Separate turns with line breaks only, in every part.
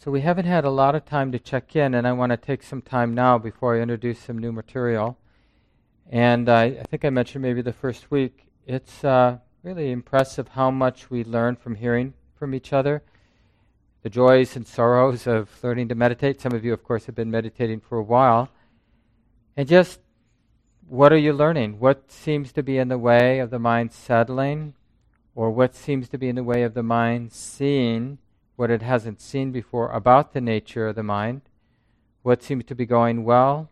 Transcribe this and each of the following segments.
So we haven't had a lot of time to check in, and I want to take some time now before I introduce some new material. And I, I think I mentioned maybe the first week, it's uh, really impressive how much we learn from hearing from each other. The joys and sorrows of learning to meditate. Some of you, of course, have been meditating for a while. And just what are you learning? What seems to be in the way of the mind settling? Or what seems to be in the way of the mind seeing what it hasn't seen before about the nature of the mind? What seems to be going well?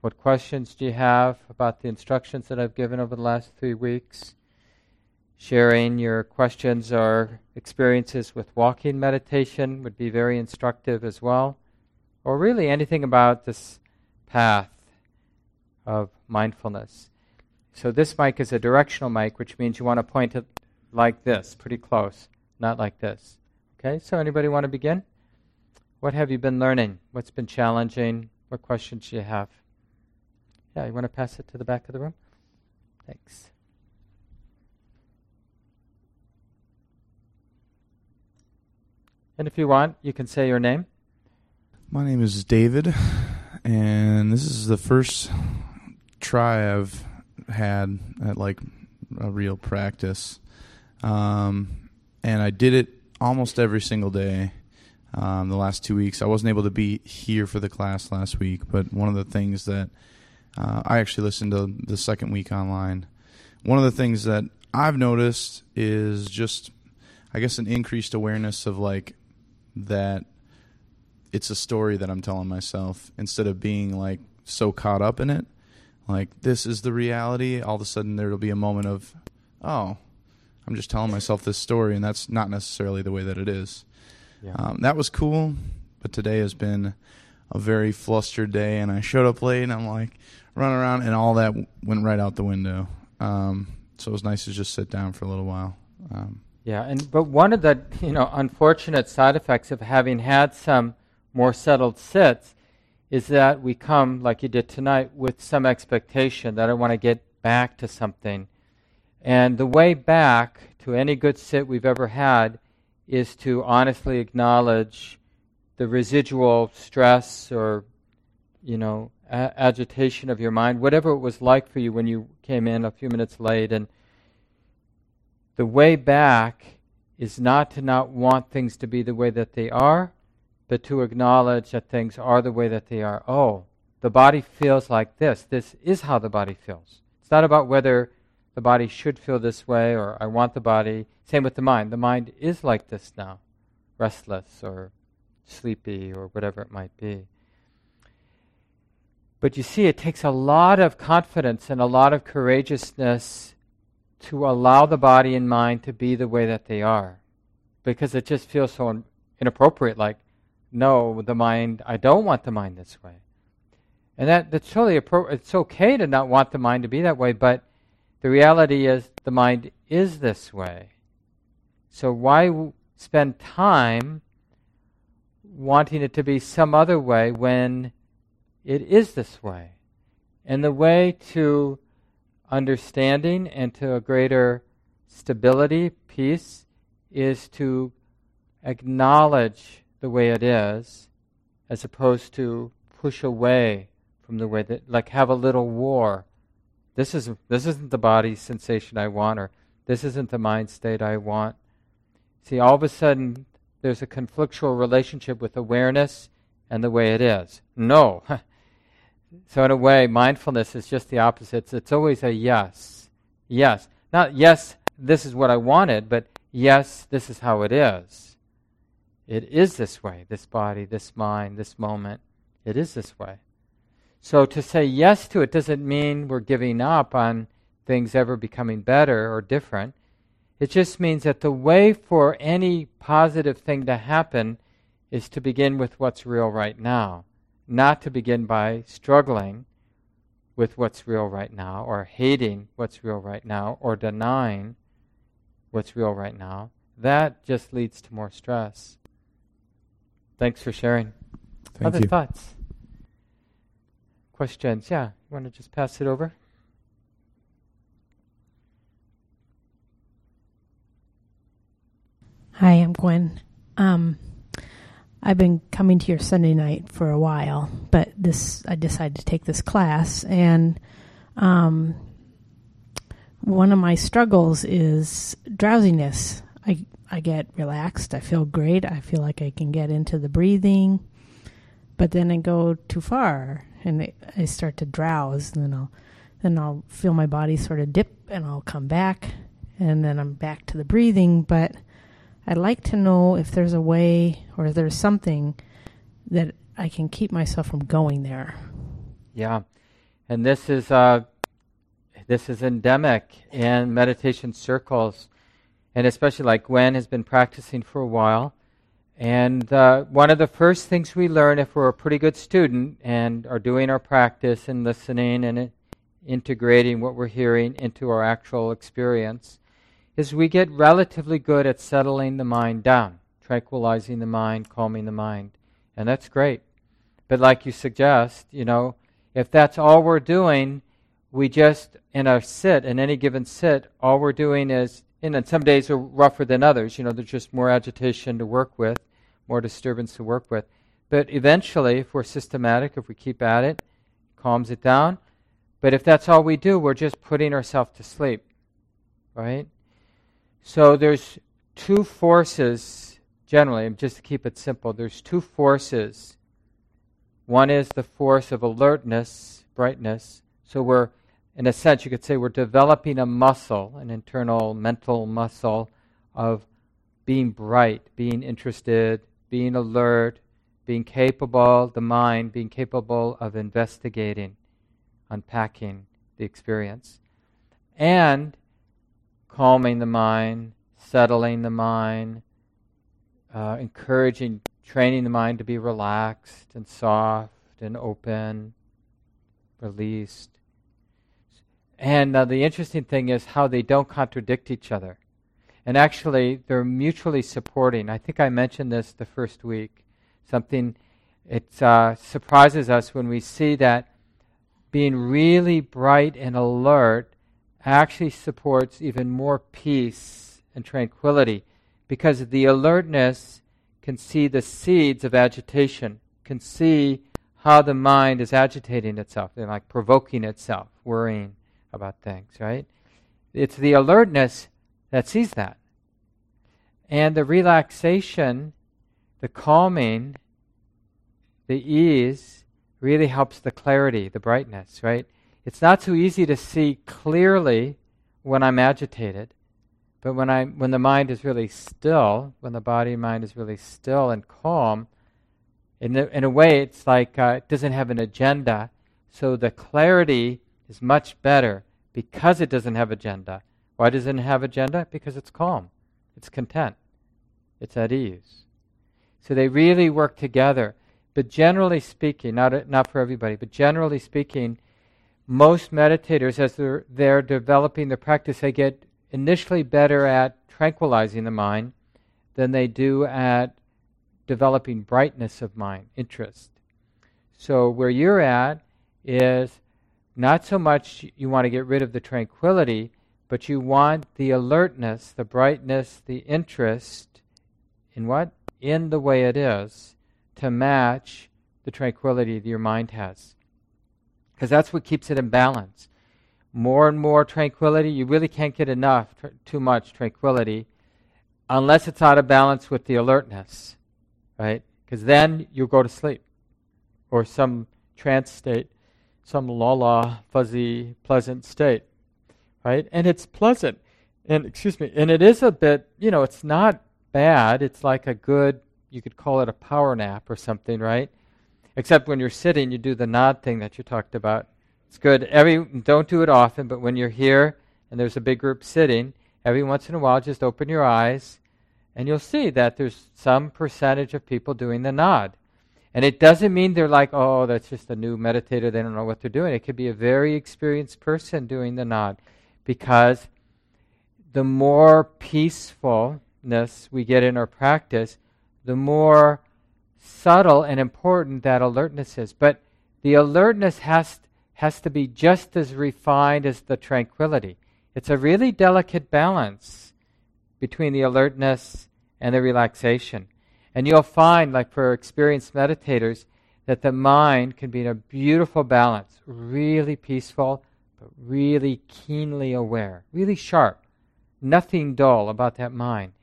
What questions do you have about the instructions that I've given over the last three weeks? Sharing your questions or experiences with walking meditation would be very instructive as well. Or really anything about this path of mindfulness. So this mic is a directional mic, which means you want to point it like this, pretty close, not like this. Okay, so anybody want to begin? What have you been learning? What's been challenging? What questions do you have? Yeah, you want to pass it to the back of the room? Thanks. And if you want, you can say your name.
My name is David, and this is the first try I've had at like a real practice. Um, and I did it almost every single day um, the last two weeks. I wasn't able to be here for the class last week, but one of the things that uh, I actually listened to the second week online. One of the things that I've noticed is just, I guess, an increased awareness of like that it's a story that I'm telling myself instead of being like so caught up in it like this is the reality, all of a sudden there'll be a moment of, oh, I'm just telling myself this story, and that's not necessarily the way that it is. Yeah. Um, that was cool, but today has been a very flustered day, and I showed up late, and I'm like running around, and all that went right out the window. Um, so it was nice to just sit down for a little while. Um,
yeah, and but one of the you know unfortunate side effects of having had some more settled sits is that we come, like you did tonight, with some expectation that I want to get back to something. And the way back to any good sit we've ever had is to honestly acknowledge the residual stress or, you know, a- agitation of your mind, whatever it was like for you when you came in a few minutes late. And the way back is not to not want things to be the way that they are, but to acknowledge that things are the way that they are. Oh, the body feels like this. This is how the body feels. It's not about whether the body should feel this way or I want the body. Same with the mind. The mind is like this now, restless or sleepy or whatever it might be. But you see, it takes a lot of confidence and a lot of courageousness to allow the body and mind to be the way that they are. Because it just feels so inappropriate, like, no, the mind, I don't want the mind this way. And that, that's totally appropriate. It's okay to not want the mind to be that way, but the reality is the mind is this way. So why w- spend time wanting it to be some other way when it is this way? And the way to understanding and to a greater stability, peace, is to acknowledge the way it is, as opposed to push away from the way that, like, have a little war. This isn't this isn't the body sensation I want, or this isn't the mind state I want. See, all of a sudden, there's a conflictual relationship with awareness and the way it is. No. so, in a way, mindfulness is just the opposite. It's always a yes. Yes. Not yes, this is what I wanted, but yes, this is how it is. It is this way, this body, this mind, this moment. It is this way. So to say yes to it doesn't mean we're giving up on things ever becoming better or different. It just means that the way for any positive thing to happen is to begin with what's real right now, not to begin by struggling with what's real right now or hating what's real right now or denying what's real right now. That just leads to more stress. Thanks for sharing.
Thank
Other
you.
thoughts? Questions? Yeah. You want to just pass it over?
Hi, I'm Gwen. Um, I've been coming to your Sunday night for a while, but this I decided to take this class, and um, one of my struggles is drowsiness. I I get relaxed. I feel great. I feel like I can get into the breathing, but then I go too far and I start to drowse. And then I'll then I'll feel my body sort of dip, and I'll come back, and then I'm back to the breathing. But I'd like to know if there's a way or if there's something that I can keep myself from going there.
Yeah, and this is uh, this is endemic in meditation circles, and especially like Gwen has been practicing for a while. And uh, one of the first things we learn if we're a pretty good student and are doing our practice and listening and integrating what we're hearing into our actual experience is we get relatively good at settling the mind down, tranquilizing the mind, calming the mind. And that's great. But like you suggest, you know, if that's all we're doing, we just, in our sit, in any given sit, all we're doing is, and some days are rougher than others, you know, there's just more agitation to work with, more disturbance to work with. But eventually, if we're systematic, if we keep at it, calms it down. But if that's all we do, we're just putting ourselves to sleep, right? So there's two forces, generally, just to keep it simple, there's two forces. One is the force of alertness, brightness. So we're, in a sense, you could say we're developing a muscle, an internal mental muscle of being bright, being interested, being alert, being capable, the mind being capable of investigating, unpacking the experience, and calming the mind, settling the mind, uh, encouraging, training the mind to be relaxed and soft and open, released. And uh, the interesting thing is how they don't contradict each other. And actually, they're mutually supporting. I think I mentioned this the first week. Something, it uh, surprises us when we see that being really bright and alert actually supports even more peace and tranquility because the alertness can see the seeds of agitation, can see how the mind is agitating itself, and like provoking itself, worrying about things, right? It's the alertness that sees that. And the relaxation, the calming, the ease really helps the clarity, the brightness, right? It's not so easy to see clearly when I'm agitated, but when I when the mind is really still, when the body and mind is really still and calm, in a, in a way it's like uh, it doesn't have an agenda, so the clarity is much better because it doesn't have agenda. Why doesn't it have agenda? Because it's calm, it's content, it's at ease. So they really work together. But generally speaking, not not for everybody, but generally speaking, most meditators, as they're, they're developing the practice, they get initially better at tranquilizing the mind than they do at developing brightness of mind, interest. So, where you're at is not so much you want to get rid of the tranquility, but you want the alertness, the brightness, the interest in what? In the way it is to match the tranquility that your mind has because that's what keeps it in balance. More and more tranquility, you really can't get enough, tr- too much tranquility, unless it's out of balance with the alertness, right? Because then you'll go to sleep or some trance state, some la la, fuzzy, pleasant state, right? And it's pleasant. And, excuse me, and it is a bit, you know, it's not bad. It's like a good, you could call it a power nap or something, right? Except when you're sitting, you do the nod thing that you talked about. It's good. Every don't do it often, but when you're here and there's a big group sitting, every once in a while just open your eyes and you'll see that there's some percentage of people doing the nod. And it doesn't mean they're like, oh, that's just a new meditator, they don't know what they're doing. It could be a very experienced person doing the nod because the more peacefulness we get in our practice, the more subtle and important that alertness is. But the alertness has, has to be just as refined as the tranquility. It's a really delicate balance between the alertness and the relaxation. And you'll find, like for experienced meditators, that the mind can be in a beautiful balance, really peaceful, but really keenly aware, really sharp. Nothing dull about that mind.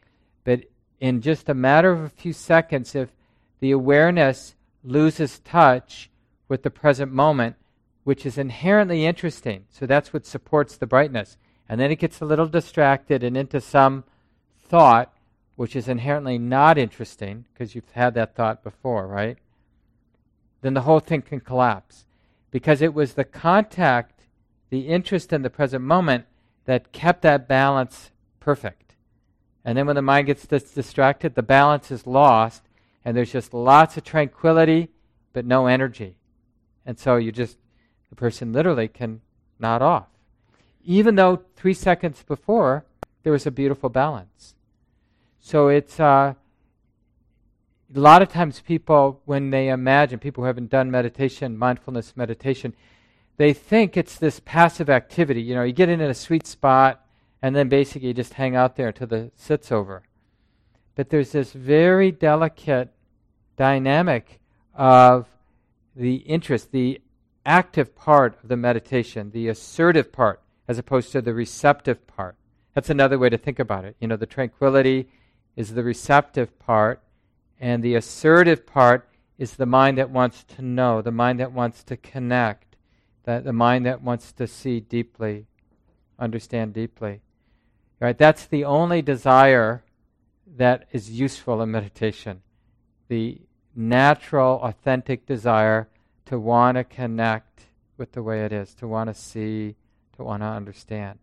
But in just a matter of a few seconds, if the awareness loses touch with the present moment, which is inherently interesting, so that's what supports the brightness, and then it gets a little distracted and into some thought which is inherently not interesting because you've had that thought before, right? Then the whole thing can collapse. Because it was the contact, the interest in the present moment that kept that balance perfect. And then when the mind gets dis- distracted, the balance is lost, and there's just lots of tranquility, but no energy. And so you just, the person literally can nod off. Even though three seconds before, there was a beautiful balance. So it's uh, a lot of times people, when they imagine, people who haven't done meditation, mindfulness meditation, they think it's this passive activity. You know, you get in at a sweet spot and then basically you just hang out there until the sit's over. But there's this very delicate dynamic of the interest, the active part of the meditation, the assertive part, as opposed to the receptive part. That's another way to think about it. You know, the tranquility is the receptive part, and the assertive part is the mind that wants to know, the mind that wants to connect, that the mind that wants to see deeply, understand deeply. Right? That's the only desire that is useful in meditation. The natural, authentic desire to want to connect with the way it is, to want to see, to want to understand.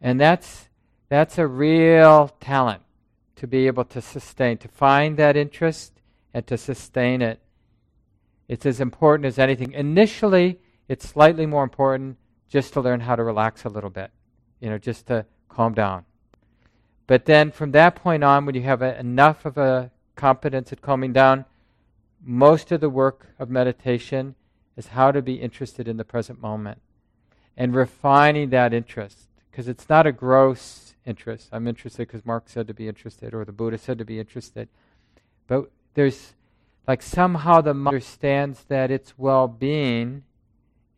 And that's that's a real talent to be able to sustain, to find that interest and to sustain it. It's as important as anything. Initially, it's slightly more important just to learn how to relax a little bit, you know, just to calm down. But then from that point on, when you have a, enough of a competence at calming down, most of the work of meditation is how to be interested in the present moment and refining that interest because it's not a gross interest. I'm interested because Mark said to be interested, or the Buddha said to be interested. But there's like somehow the mind understands that its well being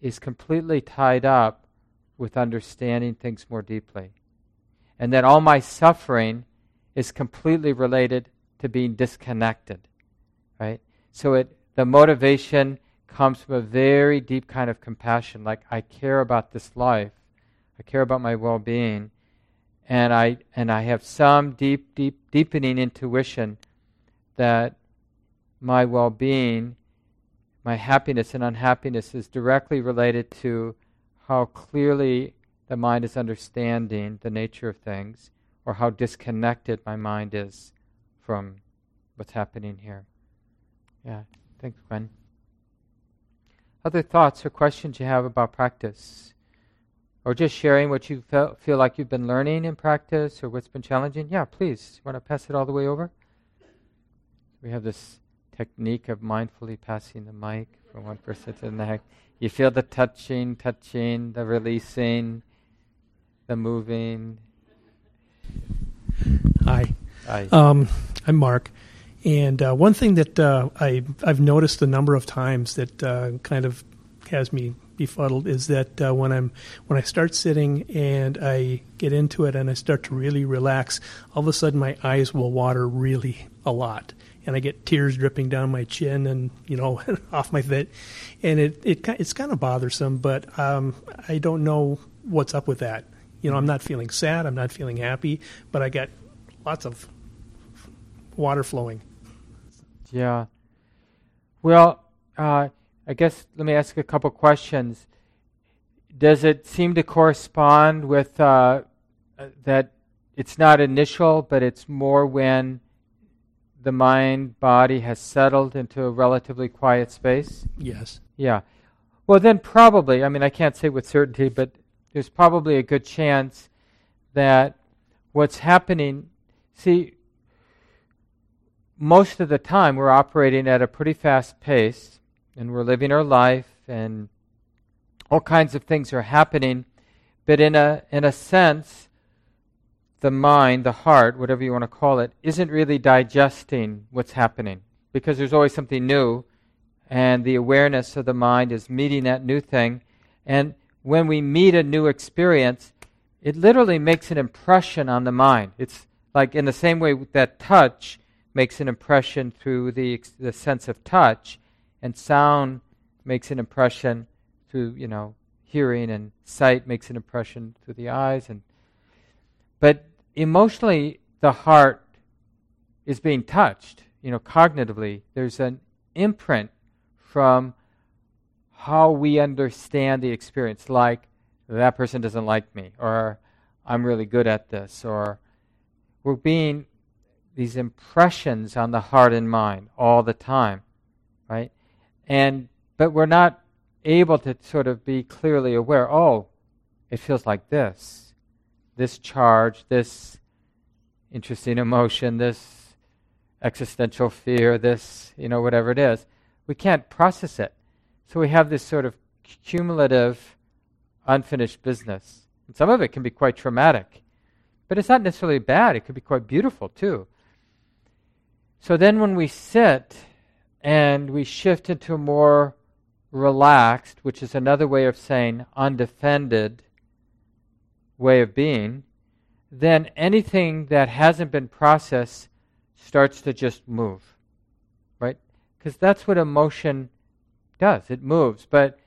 is completely tied up with understanding things more deeply. And that all my suffering is completely related to being disconnected. Right? So it the motivation comes from a very deep kind of compassion, like I care about this life, I care about my well being, and I and I have some deep, deep, deepening intuition that my well-being, my happiness and unhappiness is directly related to how clearly the mind is understanding the nature of things, or how disconnected my mind is from what's happening here. Yeah, thanks, Gwen. Other thoughts or questions you have about practice? Or just sharing what you feel, feel like you've been learning in practice or what's been challenging, yeah, please. You want to pass it all the way over? We have this technique of mindfully passing the mic from one person to the next. You feel the touching, touching, the releasing, the moving.
Hi.
Hi.
Um, I'm Mark. And uh, one thing that uh, I, I've noticed a number of times that uh, kind of has me befuddled is that uh, when I'm when I start sitting and I get into it and I start to really relax, all of a sudden my eyes will water really a lot, and I get tears dripping down my chin and you know off my fit, and it, it it's kind of bothersome, but um, I don't know what's up with that. You know, I'm not feeling sad, I'm not feeling happy, but I got lots of water flowing.
Yeah. Well. Uh, I guess let me ask a couple questions. Does it seem to correspond with uh, that it's not initial, but it's more when the mind body has settled into a relatively quiet space?
Yes.
Yeah. Well, then probably, I mean, I can't say with certainty, but there's probably a good chance that what's happening, see, most of the time we're operating at a pretty fast pace and we're living our life and all kinds of things are happening but in a in a sense the mind, the heart, whatever you want to call it, isn't really digesting what's happening because there's always something new, and the awareness of the mind is meeting that new thing. And when we meet a new experience, it literally makes an impression on the mind. It's like in the same way that touch makes an impression through the, the sense of touch, and sound makes an impression through, you know, hearing, and sight makes an impression through the eyes. And but emotionally, the heart is being touched. You know, cognitively, there's an imprint from how we understand the experience. Like that person doesn't like me, or I'm really good at this, or we're being these impressions on the heart and mind all the time, right? And but we're not able to sort of be clearly aware. Oh, it feels like this, this charge, this interesting emotion, this existential fear, this you know whatever it is. We can't process it, so we have this sort of cumulative, unfinished business. And some of it can be quite traumatic. But it's not necessarily bad, it could be quite beautiful too. So then when we sit and we shift into a more relaxed, which is another way of saying undefended way of being, then anything that hasn't been processed starts to just move. Right? Because that's what emotion does. It moves. But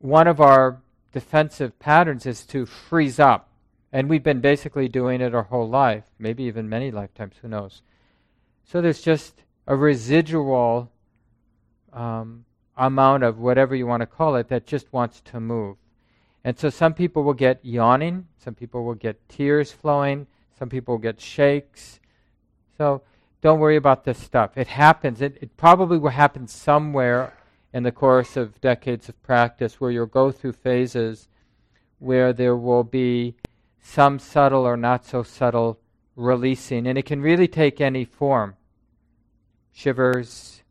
one of our defensive patterns is to freeze up and we've been basically doing it our whole life, maybe even many lifetimes, who knows. So there's just a residual um, amount of whatever you want to call it that just wants to move. And so some people will get yawning, some people will get tears flowing, some people will get shakes. So don't worry about this stuff. It happens. It, it probably will happen somewhere in the course of decades of practice where you'll go through phases where there will be some subtle or not so subtle releasing. And it can really take any form shivers.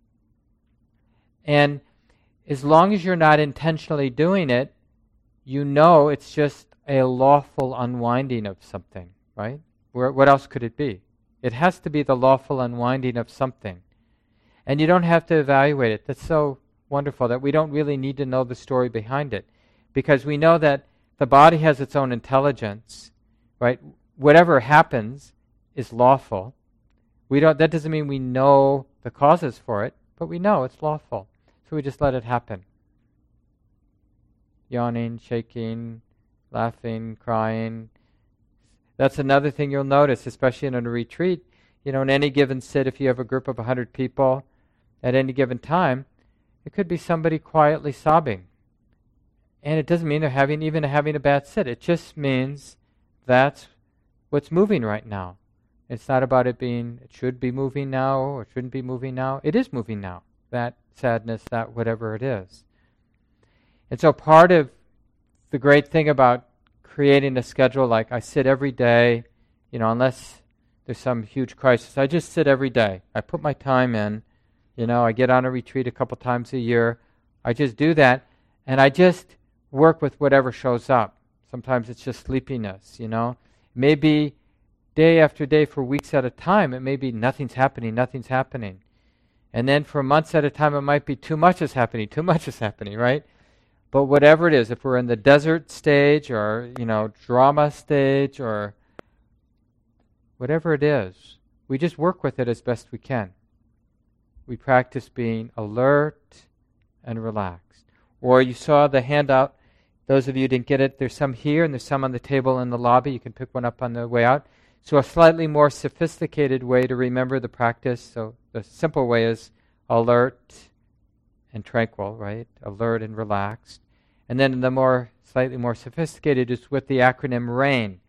And as long as you're not intentionally doing it, you know it's just a lawful unwinding of something, right? Where, what else could it be? It has to be the lawful unwinding of something. And you don't have to evaluate it. That's so wonderful that we don't really need to know the story behind it. Because we know that the body has its own intelligence, right? Whatever happens is lawful. We don't, that doesn't mean we know the causes for it, but we know it's lawful. So we just let it happen. Yawning, shaking, laughing, crying. That's another thing you'll notice, especially in a retreat. You know, in any given sit, if you have a group of 100 people at any given time, it could be somebody quietly sobbing and it doesn't mean they're having even having a bad sit. It just means that's what's moving right now. It's not about it being it should be moving now or shouldn't be moving now. It is moving now. That sadness, that whatever it is. And so part of the great thing about creating a schedule like I sit every day, you know, unless there's some huge crisis, I just sit every day. I put my time in. You know, I get on a retreat a couple times a year. I just do that and I just work with whatever shows up. Sometimes it's just sleepiness, you know. Maybe day after day for weeks at a time, it may be nothing's happening, nothing's happening. And then for months at a time, it might be too much is happening, too much is happening, right? But whatever it is, if we're in the desert stage or, you know, drama stage or whatever it is, we just work with it as best we can. We practice being alert and relaxed. Or you saw the handout those of you didn't get it, there's some here and there's some on the table in the lobby. You can pick one up on the way out. So, a slightly more sophisticated way to remember the practice. So, the simple way is alert and tranquil, right? Alert and relaxed. And then the more slightly more sophisticated is with the acronym RAIN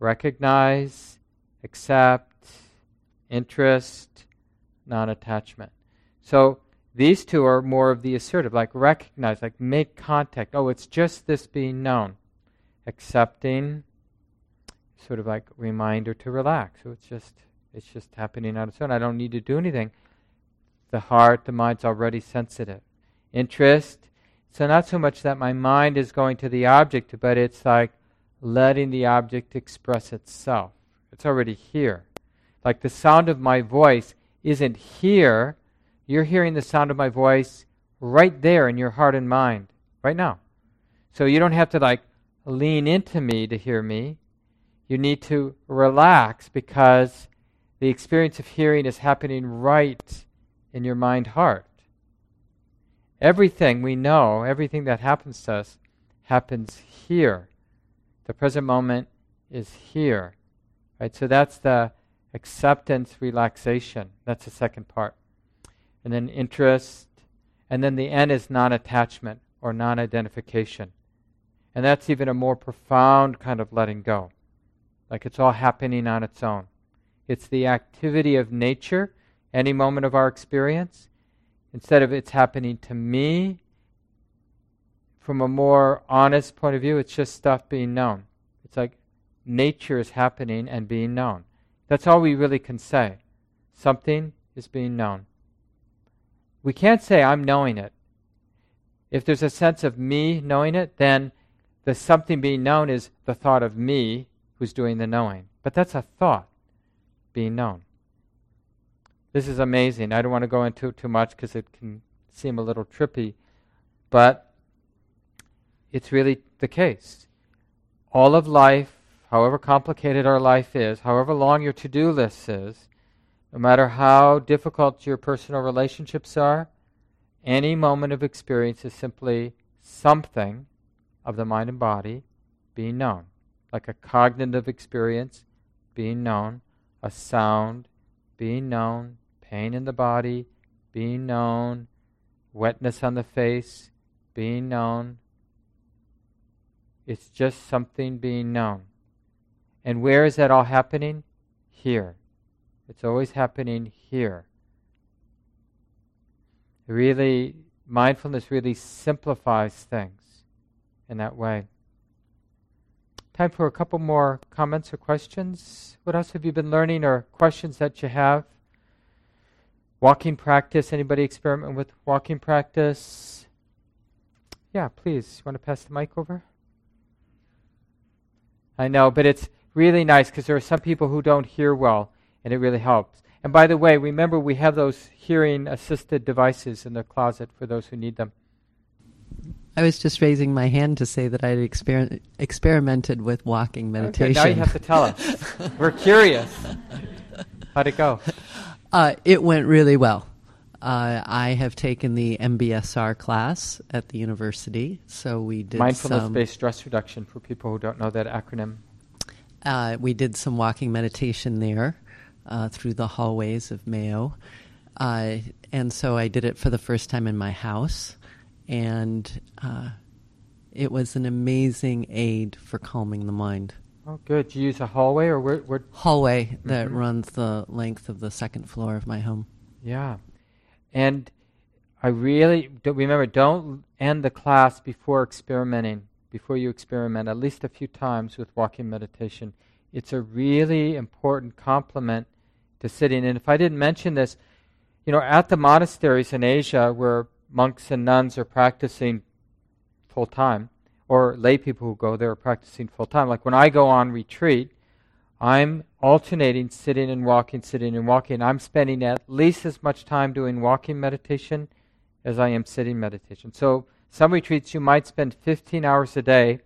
recognize, accept, interest, non attachment. So, these two are more of the assertive, like recognize, like make contact. Oh, it's just this being known. Accepting, sort of like reminder to relax. So it's just it's just happening on its own. I don't need to do anything. The heart, the mind's already sensitive. Interest, so not so much that my mind is going to the object, but it's like letting the object express itself. It's already here. Like the sound of my voice isn't here. You're hearing the sound of my voice right there in your heart and mind, right now. So you don't have to like lean into me to hear me. You need to relax because the experience of hearing is happening right in your mind heart. Everything we know, everything that happens to us, happens here. The present moment is here. Right? So that's the acceptance, relaxation. That's the second part. And then interest. And then the end is non attachment or non identification. And that's even a more profound kind of letting go. Like it's all happening on its own. It's the activity of nature, any moment of our experience. Instead of it's happening to me, from a more honest point of view, it's just stuff being known. It's like nature is happening and being known. That's all we really can say. Something is being known. We can't say, I'm knowing it. If there's a sense of me knowing it, then the something being known is the thought of me who's doing the knowing. But that's a thought being known. This is amazing. I don't want to go into it too much because it can seem a little trippy, but it's really the case. All of life, however complicated our life is, however long your to do list is, no matter how difficult your personal relationships are, any moment of experience is simply something of the mind and body being known, like a cognitive experience being known, a sound being known, pain in the body being known, wetness on the face being known. It's just something being known. And where is that all happening? Here. It's always happening here. Really, mindfulness really simplifies things in that way. Time for a couple more comments or questions. What else have you been learning or questions that you have? Walking practice. Anybody experiment with walking practice? Yeah, please. You want to pass the mic over? I know, but it's really nice because there are some people who don't hear well, and it really helps. And by the way, remember we have those hearing assisted devices in the closet for those who need them.
I was just raising my hand to say that I had exper- experimented with walking meditation.
Okay, now you have to tell us. We're curious. How'd it go?
Uh, it went really well. Uh, I have taken the MBSR class at the university, so we did
mindfulness-based stress reduction for people who don't know that acronym.
Uh, we did some walking meditation there uh, through the hallways of Mayo, uh, and so I did it for the first time in my house and uh, it was an amazing aid for calming the mind.
Oh, good. You use a hallway or where? where?
Hallway that mm-hmm. runs the length of the second floor of my home.
Yeah, and I really don't, remember. Don't end the class before experimenting. Before you experiment, at least a few times with walking meditation. It's a really important complement to sitting. And if I didn't mention this, you know, at the monasteries in Asia, where monks and nuns are practicing full time, or lay people who go there are practicing full time. Like when I go on retreat, I'm alternating sitting and walking, sitting and walking. I'm spending at least as much time doing walking meditation as I am sitting meditation. So some retreats you might spend 15 hours a day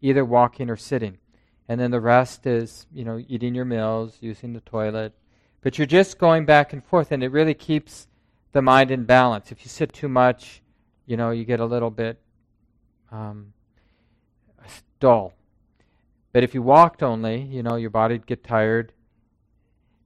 either walking or sitting. And then the rest is, you know, eating your meals, using the toilet. But you're just going back and forth and it really keeps the mind in balance. If you sit too much, you know, you get a little bit um, dull. But if you walked only, you know, your body'd get tired.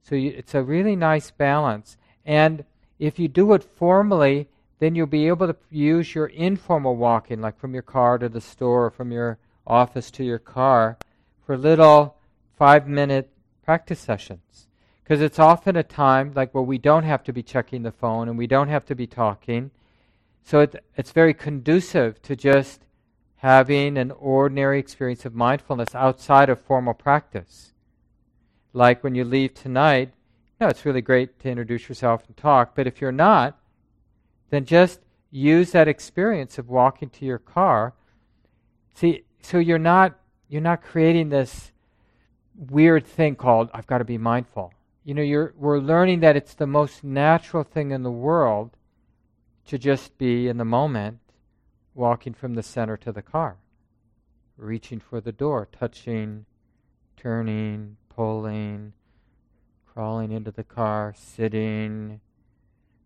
So you, it's a really nice balance. And if you do it formally, then you'll be able to use your informal walking, like from your car to the store, or from your office to your car, for little five minute practice sessions. Because it's often a time like where we don't have to be checking the phone and we don't have to be talking. So it, it's very conducive to just having an ordinary experience of mindfulness outside of formal practice. Like when you leave tonight, you know, it's really great to introduce yourself and talk, but if you're not, then just use that experience of walking to your car. See, so you're not you're not creating this weird thing called I've got to be mindful. You know, we're learning that it's the most natural thing in the world to just be in the moment, walking from the center to the car, reaching for the door, touching, turning, pulling, crawling into the car, sitting,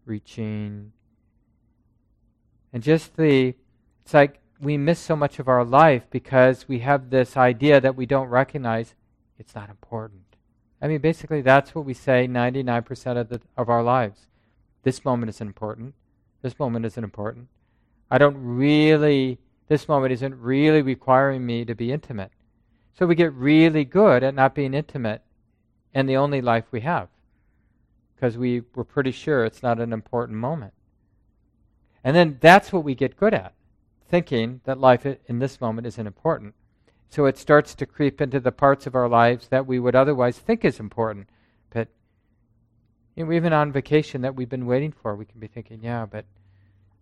reaching. And just the, it's like we miss so much of our life because we have this idea that we don't recognize it's not important. I mean, basically, that's what we say 99% of, the, of our lives. This moment isn't important. This moment isn't important. I don't really, this moment isn't really requiring me to be intimate. So we get really good at not being intimate and the only life we have because we, we're pretty sure it's not an important moment. And then that's what we get good at, thinking that life in this moment isn't important. So it starts to creep into the parts of our lives that we would otherwise think is important. But you know, even on vacation that we've been waiting for, we can be thinking, yeah, but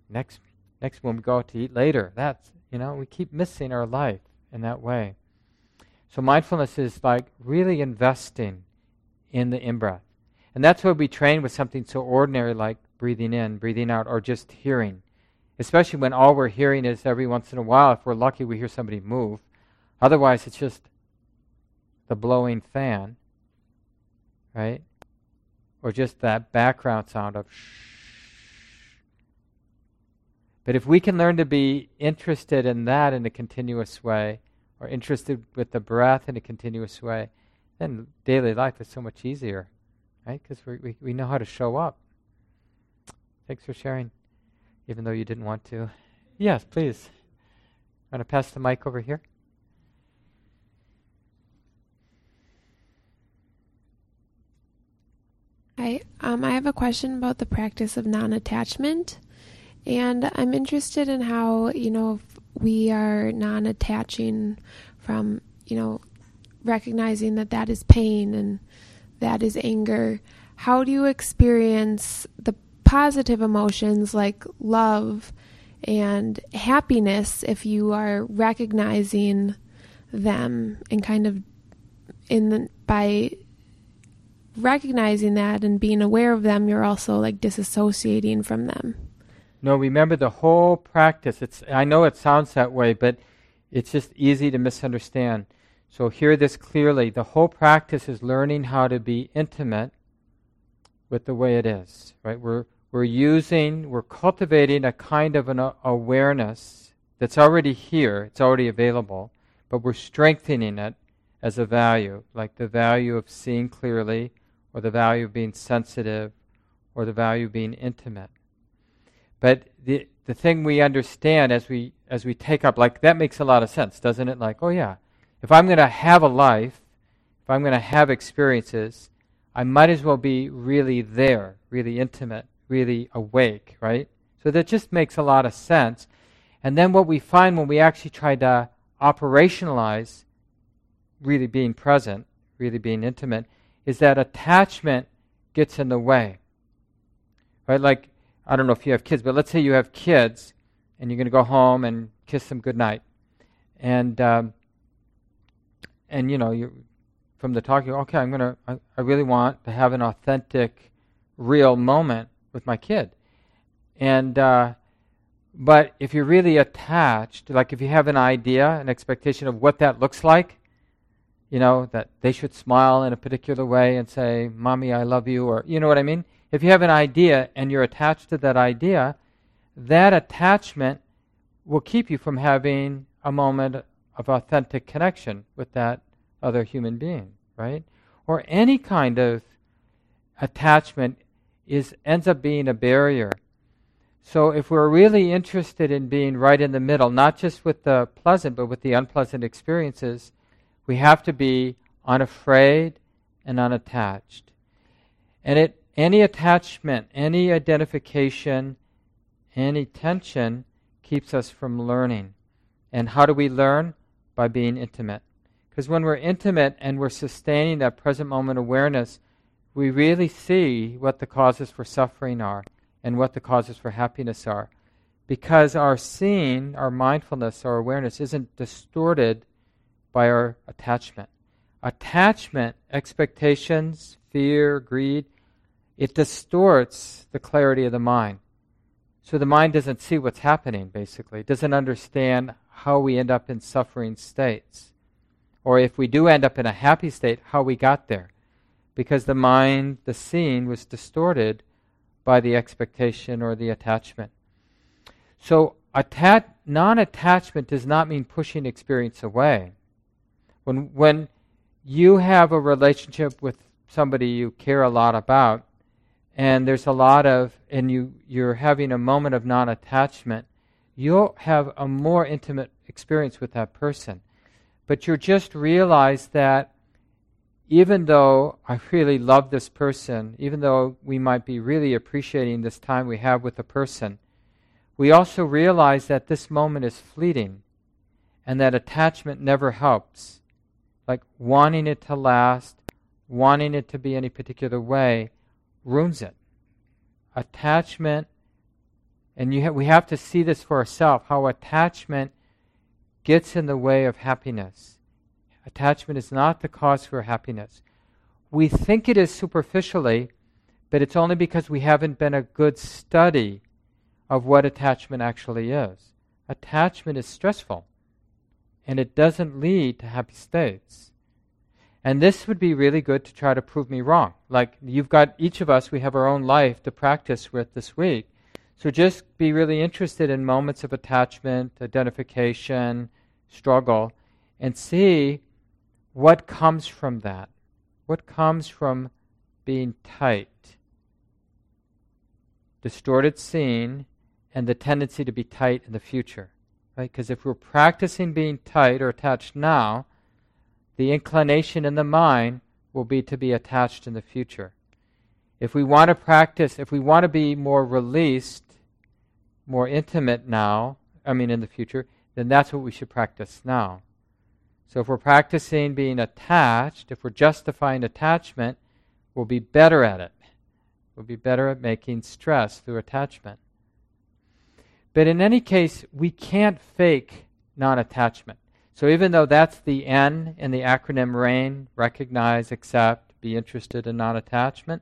next next when we go out to eat later, that's you know, we keep missing our life in that way. So mindfulness is like really investing in the in breath. And that's why we train with something so ordinary like breathing in, breathing out, or just hearing. Especially when all we're hearing is every once in a while, if we're lucky, we hear somebody move. Otherwise, it's just the blowing fan, right? Or just that background sound of shh. But if we can learn to be interested in that in a continuous way, or interested with the breath in a continuous way, then daily life is so much easier, right? Because we, we know how to show up. Thanks for sharing, even though you didn't want to. Yes, please. Want to pass the mic over here?
Hi, um, I have a question about the practice of non attachment. And I'm interested in how, you know, we are non attaching from, you know, recognizing that that is pain and that is anger. How do you experience the positive emotions like love and happiness if you are recognizing them and kind of in the, by recognizing that and being aware of them, you're also like disassociating from them.
No, remember the whole practice. It's I know it sounds that way, but it's just easy to misunderstand. So hear this clearly. The whole practice is learning how to be intimate with the way it is. Right? We're we're using, we're cultivating a kind of an uh, awareness that's already here. It's already available, but we're strengthening it as a value, like the value of seeing clearly, or the value of being sensitive, or the value of being intimate. But the the thing we understand as we as we take up like that makes a lot of sense, doesn't it? Like, oh yeah, if I'm going to have a life, if I'm going to have experiences, I might as well be really there, really intimate, really awake, right? So that just makes a lot of sense. And then what we find when we actually try to operationalize really being present, really being intimate, is that attachment gets in the way. Right? Like I don't know if you have kids, but let's say you have kids and you're going to go home and kiss them goodnight. And, um, and you know, you from the talk, you're, okay, I'm going to, I, really want to have an authentic, real moment with my kid. And, uh, but if you're really attached, like if you have an idea, an expectation of what that looks like, you know, that they should smile in a particular way and say, Mommy, I love you, or, you know what I mean? if you have an idea and you're attached to that idea, that attachment will keep you from having a moment of authentic connection with that other human being, right? Or any kind of attachment is ends up being a barrier. So if we're really interested in being right in the middle, not just with the pleasant but with the unpleasant experiences, we have to be unafraid and unattached. And it any attachment, any identification, any tension keeps us from learning. And how do we learn? By being intimate. Because when we're intimate and we're sustaining that present moment awareness, we really see what the causes for suffering are and what the causes for happiness are. Because our seeing, our mindfulness, our awareness isn't distorted by our attachment. Attachment, expectations, fear, greed, it distorts the clarity of the mind. So the mind doesn't see what's happening, basically. It doesn't understand how we end up in suffering states. Or if we do end up in a happy state, how we got there. Because the mind, the seeing, was distorted by the expectation or the attachment. So attach, non-attachment does not mean pushing experience away. When, when you have a relationship with somebody you care a lot about, and there's a lot of, and you, you're having a moment of non attachment, you'll have a more intimate experience with that person. But you just realize that even though I really love this person, even though we might be really appreciating this time we have with a person, we also realize that this moment is fleeting and that attachment never helps. Like wanting it to last, wanting it to be any particular way, ruins it. Attachment, and ha- we have to see this for ourselves how attachment gets in the way of happiness. Attachment is not the cause for happiness. We think it is superficially, but it's only because we haven't been a good study of what attachment actually is. Attachment is stressful, and it doesn't lead to happy states. And this would be really good to try to prove me wrong. Like you've got each of us, we have our own life to practice with this week. So just be really interested in moments of attachment, identification, struggle, and see what comes from that. What comes from being tight, distorted seeing, and the tendency to be tight in the future. Right? Because if we're practicing being tight or attached now, the inclination in the mind will be to be attached in the future. If we want to practice, if we want to be more released, more intimate now, I mean in the future, then that's what we should practice now. So if we're practicing being attached, if we're justifying attachment, we'll be better at it. We'll be better at making stress through attachment. But in any case, we can't fake non attachment. So even though that's the N in the acronym RAIN, recognize, accept, be interested in non attachment,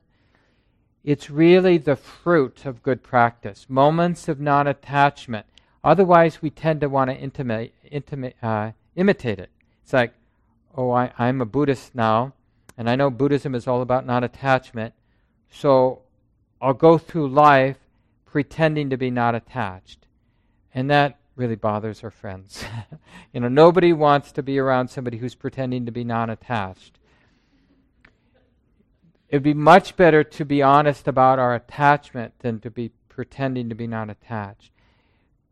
it's really the fruit of good practice, moments of non attachment. Otherwise, we tend to want to intimate, intimate, uh, imitate it. It's like, oh, I, I'm a Buddhist now, and I know Buddhism is all about non attachment, so I'll go through life pretending to be not attached. And that really bothers our friends. you know, nobody wants to be around somebody who's pretending to be non attached. It would be much better to be honest about our attachment than to be pretending to be non attached.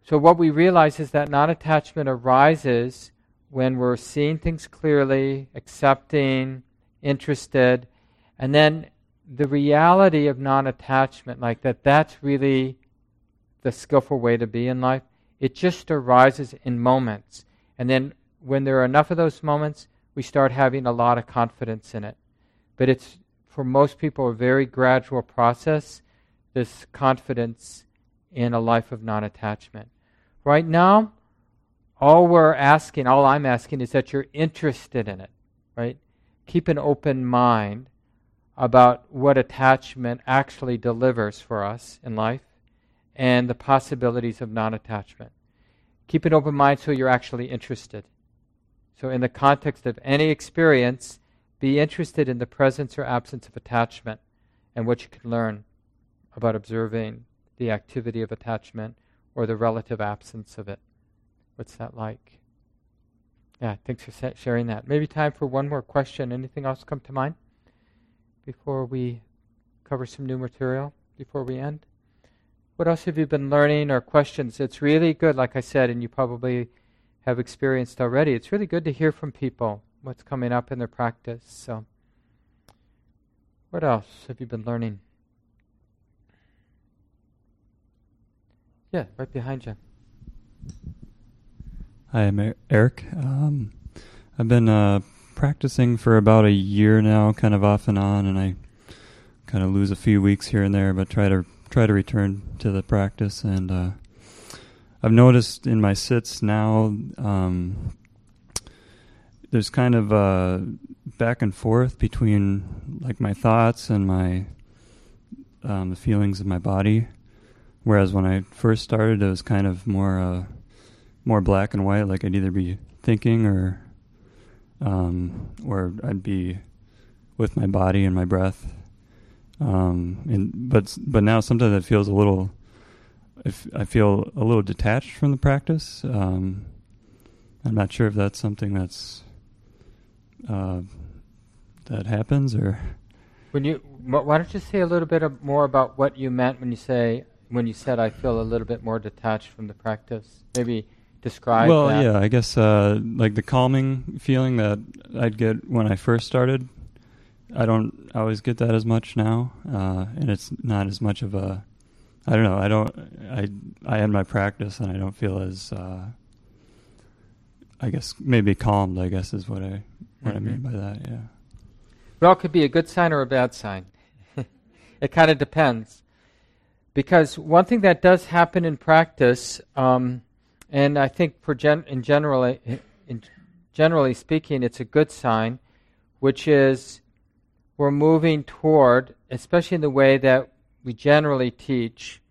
So, what we realize is that non attachment arises when we're seeing things clearly, accepting, interested, and then the reality of non attachment, like that, that's really the skillful way to be in life. It just arises in moments. And then when there are enough of those moments, we start having a lot of confidence in it. But it's, for most people, a very gradual process, this confidence in a life of non attachment. Right now, all we're asking, all I'm asking, is that you're interested in it, right? Keep an open mind about what attachment actually delivers for us in life and the possibilities of non attachment. Keep an open mind so you're actually interested. So, in the context of any experience, be interested in the presence or absence of attachment and what you can learn about observing the activity of attachment or the relative absence of it. What's that like? Yeah, thanks for sharing that. Maybe time for one more question. Anything else come to mind before we cover some new material, before we end? What else have you been learning or questions? It's really good, like I said, and you probably have experienced already. It's really good to hear from people what's coming up in their practice. So, what else have you been learning? Yeah, right behind you.
Hi, I'm Eric. Um, I've been uh, practicing for about a year now, kind of off and on, and I kind of lose a few weeks here and there, but try to try to return to the practice. And uh, I've noticed in my sits now, um, there's kind of a back and forth between like my thoughts and my um, the feelings of my body. Whereas when I first started, it was kind of more uh, more black and white. Like I'd either be thinking or um, or I'd be with my body and my breath. Um, and but but now sometimes it feels a little. If I feel a little detached from the practice. Um, I'm not sure if that's something that's uh, that happens or.
When you, why don't you say a little bit more about what you meant when you say when you said I feel a little bit more detached from the practice? Maybe describe.
Well,
that.
yeah, I guess uh, like the calming feeling that I'd get when I first started. I don't always get that as much now, uh, and it's not as much of a. I don't know. I don't. I I end my practice and I don't feel as. Uh, I guess maybe calmed. I guess is what I what mm-hmm. I mean by that. Yeah.
Well, it could be a good sign or a bad sign. it kind of depends, because one thing that does happen in practice, um, and I think for gen- in general, in generally speaking, it's a good sign, which is we're moving toward, especially in the way that we generally teach,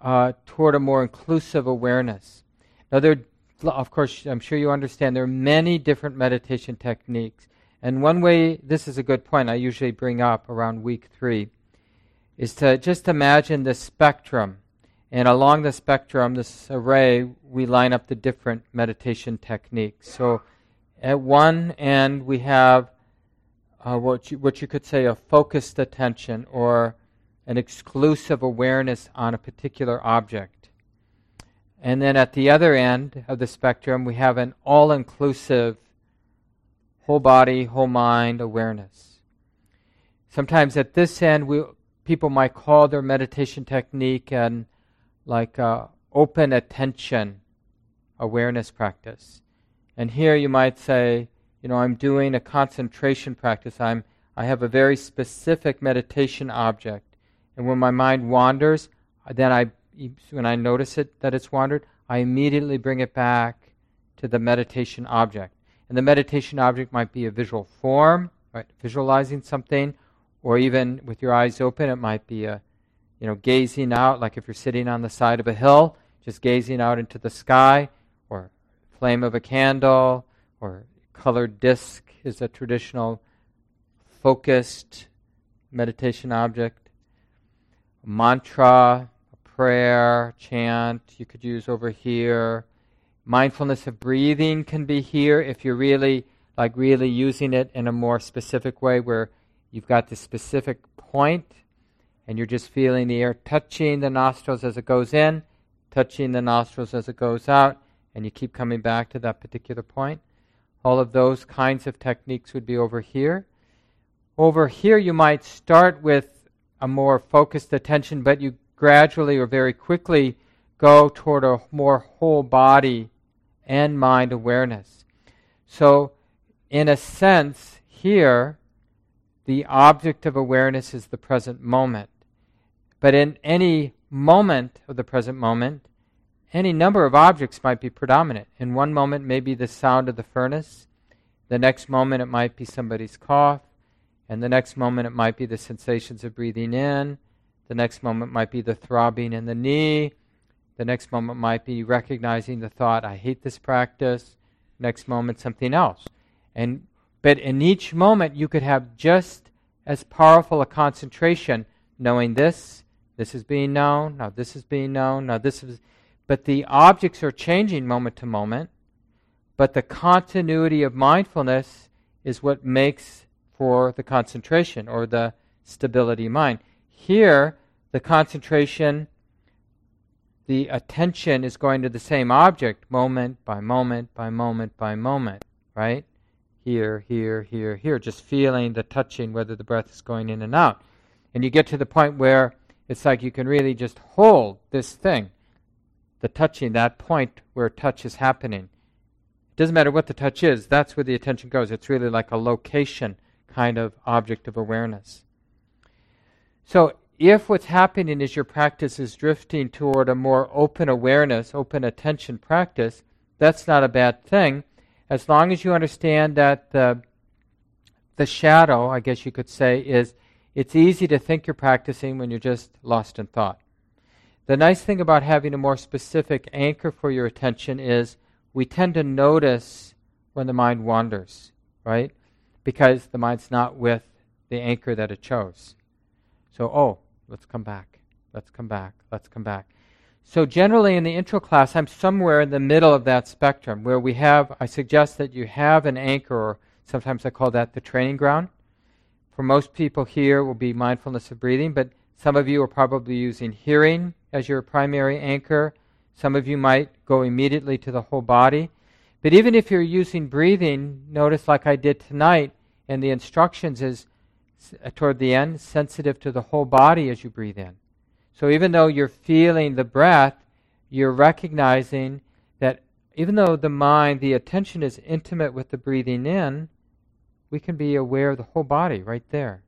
uh, toward a more inclusive awareness. Now, there of course, I'm sure you understand there are many different meditation techniques. And one way, this is a good point I usually bring up around week three, is to just imagine the spectrum. And along the spectrum, this array, we line up the different meditation techniques. So at one end, we have uh, what, you, what you could say a focused attention or an exclusive awareness on a particular object. And then at the other end of the spectrum, we have an all inclusive whole body, whole mind awareness. Sometimes at this end, we, people might call their meditation technique an like uh, open attention awareness practice. And here you might say, you know, I'm doing a concentration practice. I'm I have a very specific meditation object. And when my mind wanders, then I when I notice it that it's wandered, I immediately bring it back to the meditation object. And the meditation object might be a visual form, right? Visualizing something, or even with your eyes open, it might be a, you know, gazing out, like if you're sitting on the side of a hill, just gazing out into the sky, or flame of a candle, or colored disc is a traditional focused meditation object. Mantra, a prayer, chant, you could use over here. Mindfulness of breathing can be here if you're really, like, really using it in a more specific way where you've got this specific point and you're just feeling the air touching the nostrils as it goes in, touching the nostrils as it goes out, and you keep coming back to that particular point. All of those kinds of techniques would be over here. Over here, you might start with a more focused attention, but you gradually or very quickly go toward a more whole body and mind awareness. So, in a sense, here, the object of awareness is the present moment. But in any moment of the present moment, any number of objects might be predominant. In one moment, maybe the sound of the furnace. The next moment, it might be somebody's cough. And the next moment, it might be the sensations of breathing in. The next moment might be the throbbing in the knee. The next moment might be recognizing the thought, I hate this practice. Next moment, something else. And but in each moment you could have just as powerful a concentration, knowing this, this is being known, now this is being known, now this is but the objects are changing moment to moment, but the continuity of mindfulness is what makes for the concentration or the stability mind. Here, the concentration, the attention is going to the same object moment by moment by moment by moment, right? Here, here, here, here, just feeling the touching, whether the breath is going in and out. And you get to the point where it's like you can really just hold this thing, the touching, that point where touch is happening. It doesn't matter what the touch is, that's where the attention goes. It's really like a location kind of object of awareness. So if what's happening is your practice is drifting toward a more open awareness, open attention practice, that's not a bad thing. as long as you understand that the, the shadow, I guess you could say, is it's easy to think you're practicing when you're just lost in thought. The nice thing about having a more specific anchor for your attention is we tend to notice when the mind wanders, right? Because the mind's not with the anchor that it chose. So, oh, let's come back. Let's come back. Let's come back. So, generally in the intro class, I'm somewhere in the middle of that spectrum where we have, I suggest that you have an anchor, or sometimes I call that the training ground. For most people here, will be mindfulness of breathing, but some of you are probably using hearing as your primary anchor. Some of you might go immediately to the whole body. But even if you're using breathing, notice like I did tonight, and the instructions is uh, toward the end, sensitive to the whole body as you breathe in. So even though you're feeling the breath, you're recognizing that even though the mind, the attention is intimate with the breathing in, we can be aware of the whole body right there.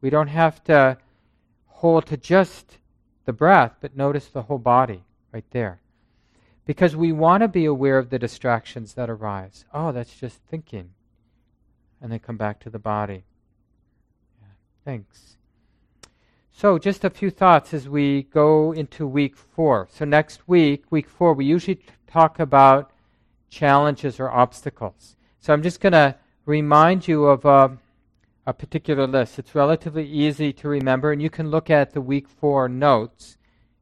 We don't have to hold to just the breath, but notice the whole body right there. Because we want to be aware of the distractions that arise. Oh, that's just thinking. And then come back to the body. Thanks. So, just a few thoughts as we go into week four. So, next week, week four, we usually talk about challenges or obstacles. So, I'm just going to remind you of a, a, particular list. It's relatively easy to remember, and you can look at the week four notes.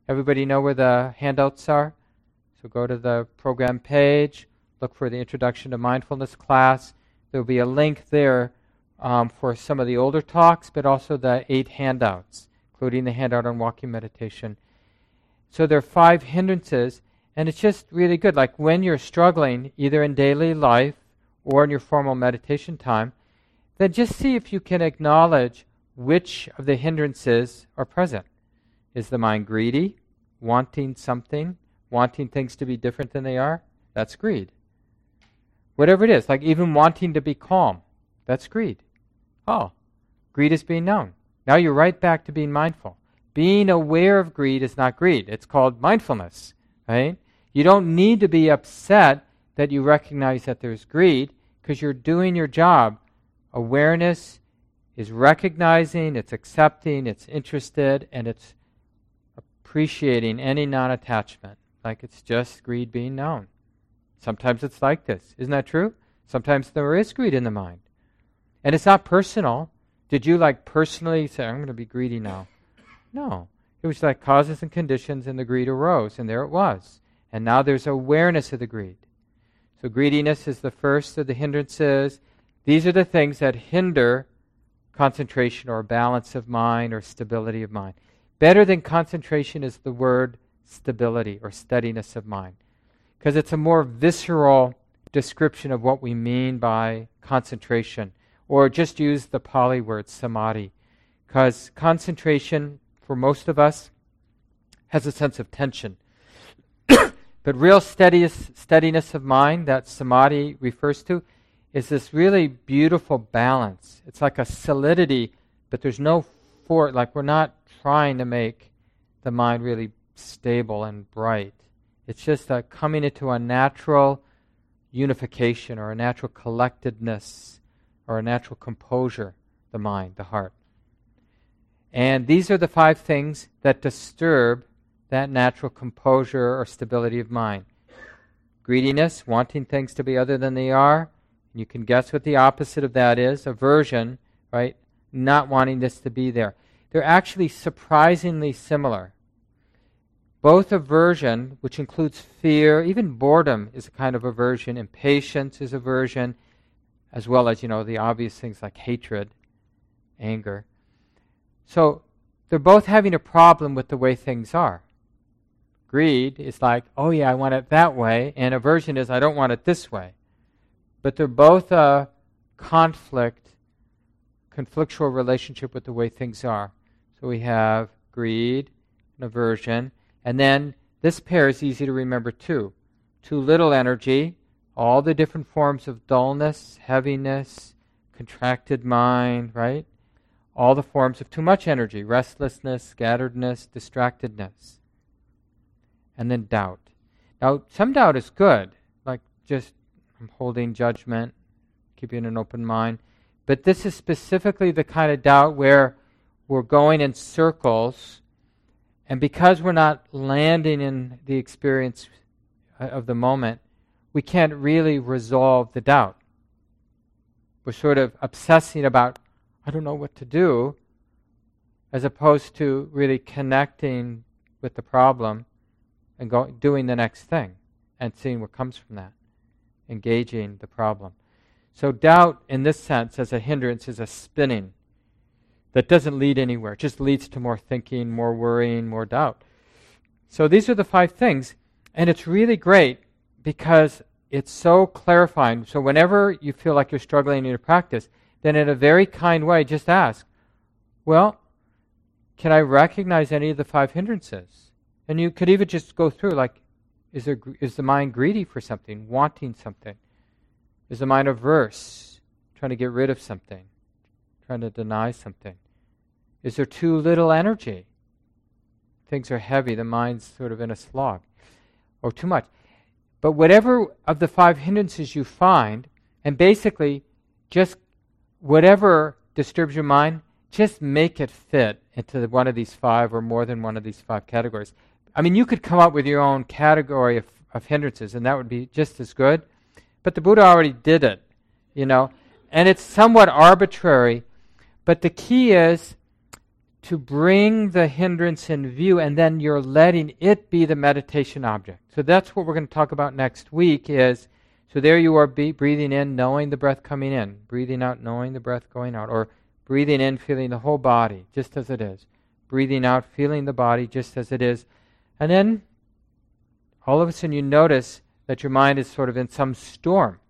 Everybody know where the handouts are? So, go to the program page, look for the Introduction to Mindfulness class. There will be a link there um, for some of the older talks, but also the eight handouts, including the handout on walking meditation. So there are five hindrances, and it's just really good. Like when you're struggling, either in daily life or in your formal meditation time, then just see if you can acknowledge which of the hindrances are present. Is the mind greedy, wanting something, wanting things to be different than they are? That's greed. Whatever it is, like even wanting to be calm, that's greed. Oh, greed is being known. Now you're right back to being mindful. Being aware of greed is not greed, it's called mindfulness, right? You don't need to be upset that you recognize that there's greed because you're doing your job. Awareness is recognizing, it's accepting, it's interested, and it's appreciating any non attachment. Like it's just greed being known. Sometimes it's like this. Isn't that true? Sometimes there is greed in the mind. And it's not personal. Did you like personally say, I'm going to be greedy now? No. It was like causes and conditions, and the greed arose, and there it was. And now there's awareness of the greed. So, greediness is the first of the hindrances. These are the things that hinder concentration or balance of mind or stability of mind. Better than concentration is the word stability or steadiness of mind, because it's a more visceral description of what we mean by concentration or just use the Pali word samadhi, because concentration for most of us has a sense of tension. but real steadiness, steadiness of mind that samadhi refers to is this really beautiful balance. It's like a solidity, but there's no fort, like we're not trying to make the mind really stable and bright. It's just a coming into a natural unification or a natural collectedness or a natural composure, the mind, the heart. And these are the five things that disturb that natural composure or stability of mind greediness, wanting things to be other than they are. You can guess what the opposite of that is aversion, right? Not wanting this to be there. They're actually surprisingly similar. Both aversion, which includes fear, even boredom is a kind of aversion, impatience is aversion, as well as, you know, the obvious things like hatred, anger. So they're both having a problem with the way things are. Greed is like, oh yeah, I want it that way, and aversion is, I don't want it this way. But they're both a conflict, conflictual relationship with the way things are. So we have greed and aversion, and then this pair is easy to remember too. Too little energy, all the different forms of dullness, heaviness, contracted mind, right? All the forms of too much energy, restlessness, scatteredness, distractedness. And then doubt. Now, some doubt is good, like just, from holding judgment, keeping an open mind. But this is specifically the kind of doubt where we're going in circles, and because we're not landing in the experience uh, of the moment, we can't really resolve the doubt. We're sort of obsessing about, I don't know what to do, as opposed to really connecting with the problem and go, doing the next thing and seeing what comes from that, engaging the problem. So, doubt in this sense, as a hindrance, is a spinning that doesn't lead anywhere. It just leads to more thinking, more worrying, more doubt. So, these are the five things. And it's really great because it's so clarifying. So whenever you feel like you're struggling in your practice, then in a very kind way, just ask, well, can I recognize any of the five hindrances? And you could even just go through, like, is, there, is the mind greedy for something, wanting something? Is the mind averse, trying to get rid of something, trying to deny something? Is there too little energy? Things are heavy, the mind's sort of in a slog, or too much. But whatever of the five hindrances you find, and basically just whatever disturbs your mind, just make it fit into one of these five or more than one of these five categories. I mean, you could come up with your own category of, of hindrances, and that would be just as good. But the Buddha already did it, you know, and it's somewhat arbitrary. But the key is to bring the hindrance in view and then you're letting it be the meditation object. So that's what we're going to talk about next week is so there you are be, breathing in knowing the breath coming in, breathing out knowing the breath going out or breathing in feeling the whole body just as it is, breathing out feeling the body just as it is. And then all of a sudden you notice that your mind is sort of in some storm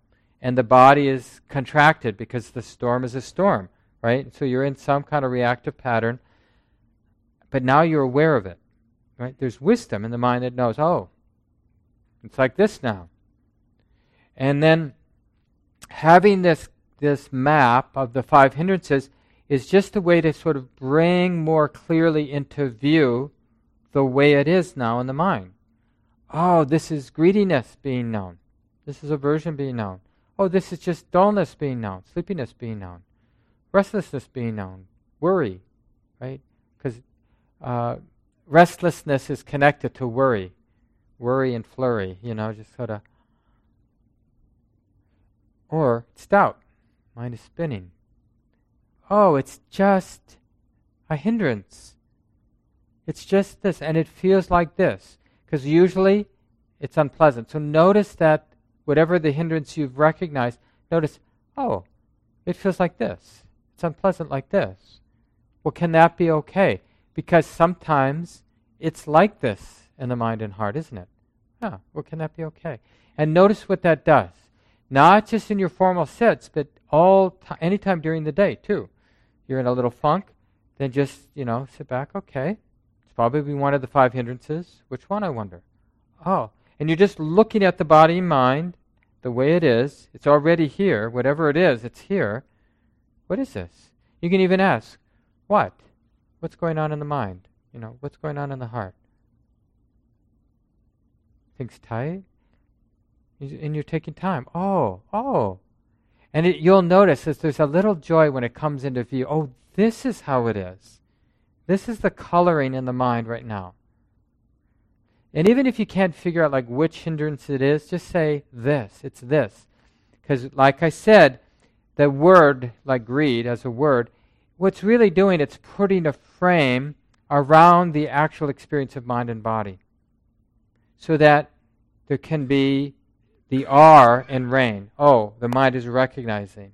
and the body is contracted because the storm is a storm, right? So you're in some kind of reactive pattern but now you're aware of it. Right? There's wisdom in the mind that knows, oh, it's like this now. And then having this this map of the five hindrances is just a way to sort of bring more clearly into view the way it is now in the mind. Oh, this is greediness being known. This is aversion being known. Oh, this is just dullness being known, sleepiness being known, restlessness being known, worry, right? Because uh, restlessness is connected to worry, worry and flurry, you know, just sort of. Or it's doubt, mind is spinning. Oh, it's just a hindrance. It's just this, and it feels like this, because usually it's unpleasant. So notice that whatever the hindrance you've recognized, notice, oh, it feels like this. It's unpleasant like this. Well, can that be okay? Because sometimes it's like this in the mind and heart, isn't it? Yeah, well, can that be okay? And notice what that does. Not just in your formal sits, but all t- anytime during the day too. You're in a little funk, then just you know sit back. Okay, probably one of the five hindrances. Which one, I wonder? Oh, and you're just looking at the body and mind the way it is. It's already here. Whatever it is, it's here. What is this? You can even ask, what? What's going on in the mind? You know, what's going on in the heart? Things tight? And you're taking time. Oh, oh. And it, you'll notice that there's a little joy when it comes into view. Oh, this is how it is. This is the coloring in the mind right now. And even if you can't figure out like which hindrance it is, just say this. It's this. Because like I said, the word, like greed as a word, what's really doing, it's putting a frame around the actual experience of mind and body so that there can be the R in rain. Oh, the mind is recognizing.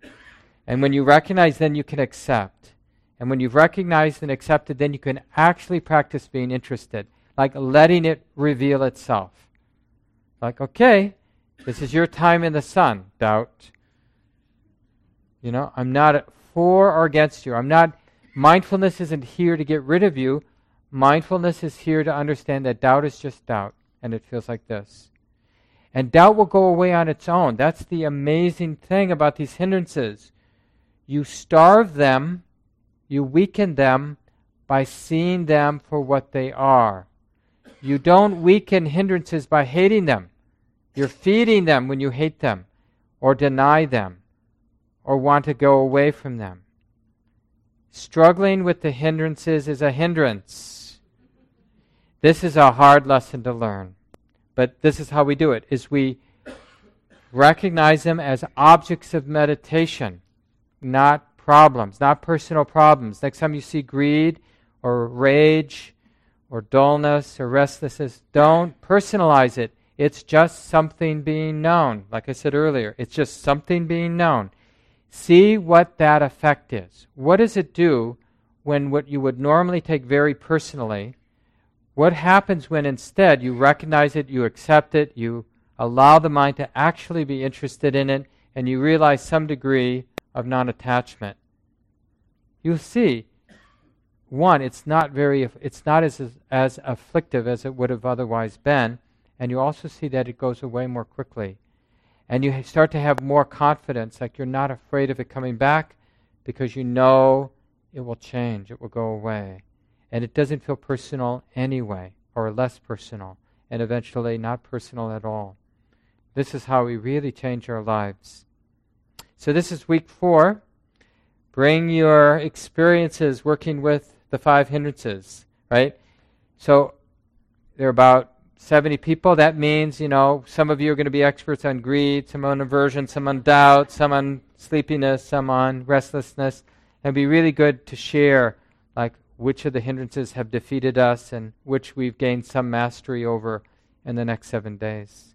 And when you recognize, then you can accept. And when you've recognized and accepted, then you can actually practice being interested, like letting it reveal itself. Like, okay, this is your time in the sun, doubt. You know, I'm not for or against you. I'm not, mindfulness isn't here to get rid of you. Mindfulness is here to understand that doubt is just doubt, and it feels like this. And doubt will go away on its own. That's the amazing thing about these hindrances. You starve them, you weaken them by seeing them for what they are. You don't weaken hindrances by hating them. You're feeding them when you hate them. or deny them or want to go away from them. Struggling with the hindrances is a hindrance. This is a hard lesson to learn. But this is how we do it is we recognize them as objects of meditation, not problems, not personal problems. Next time you see greed or rage or dullness or restlessness, don't personalize it. It's just something being known. Like I said earlier, it's just something being known. See what that effect is. What does it do when what you would normally take very personally, what happens when instead you recognize it, you accept it, you allow the mind to actually be interested in it, and you realize some degree of non attachment? You'll see, one, it's not very, it's not as, as afflictive as it would have otherwise been, and you also see that it goes away more quickly. And you start to have more confidence, like you're not afraid of it coming back because you know it will change, it will go away. And it doesn't feel personal anyway, or less personal, and eventually not personal at all. This is how we really change our lives. So, this is week four. Bring your experiences working with the five hindrances, right? So, there are about 70 people, that means, you know, some of you are going to be experts on greed, some on aversion, some on doubt, some on sleepiness, some on restlessness. And it'd be really good to share, like, which of the hindrances have defeated us and which we've gained some mastery over in the next seven days.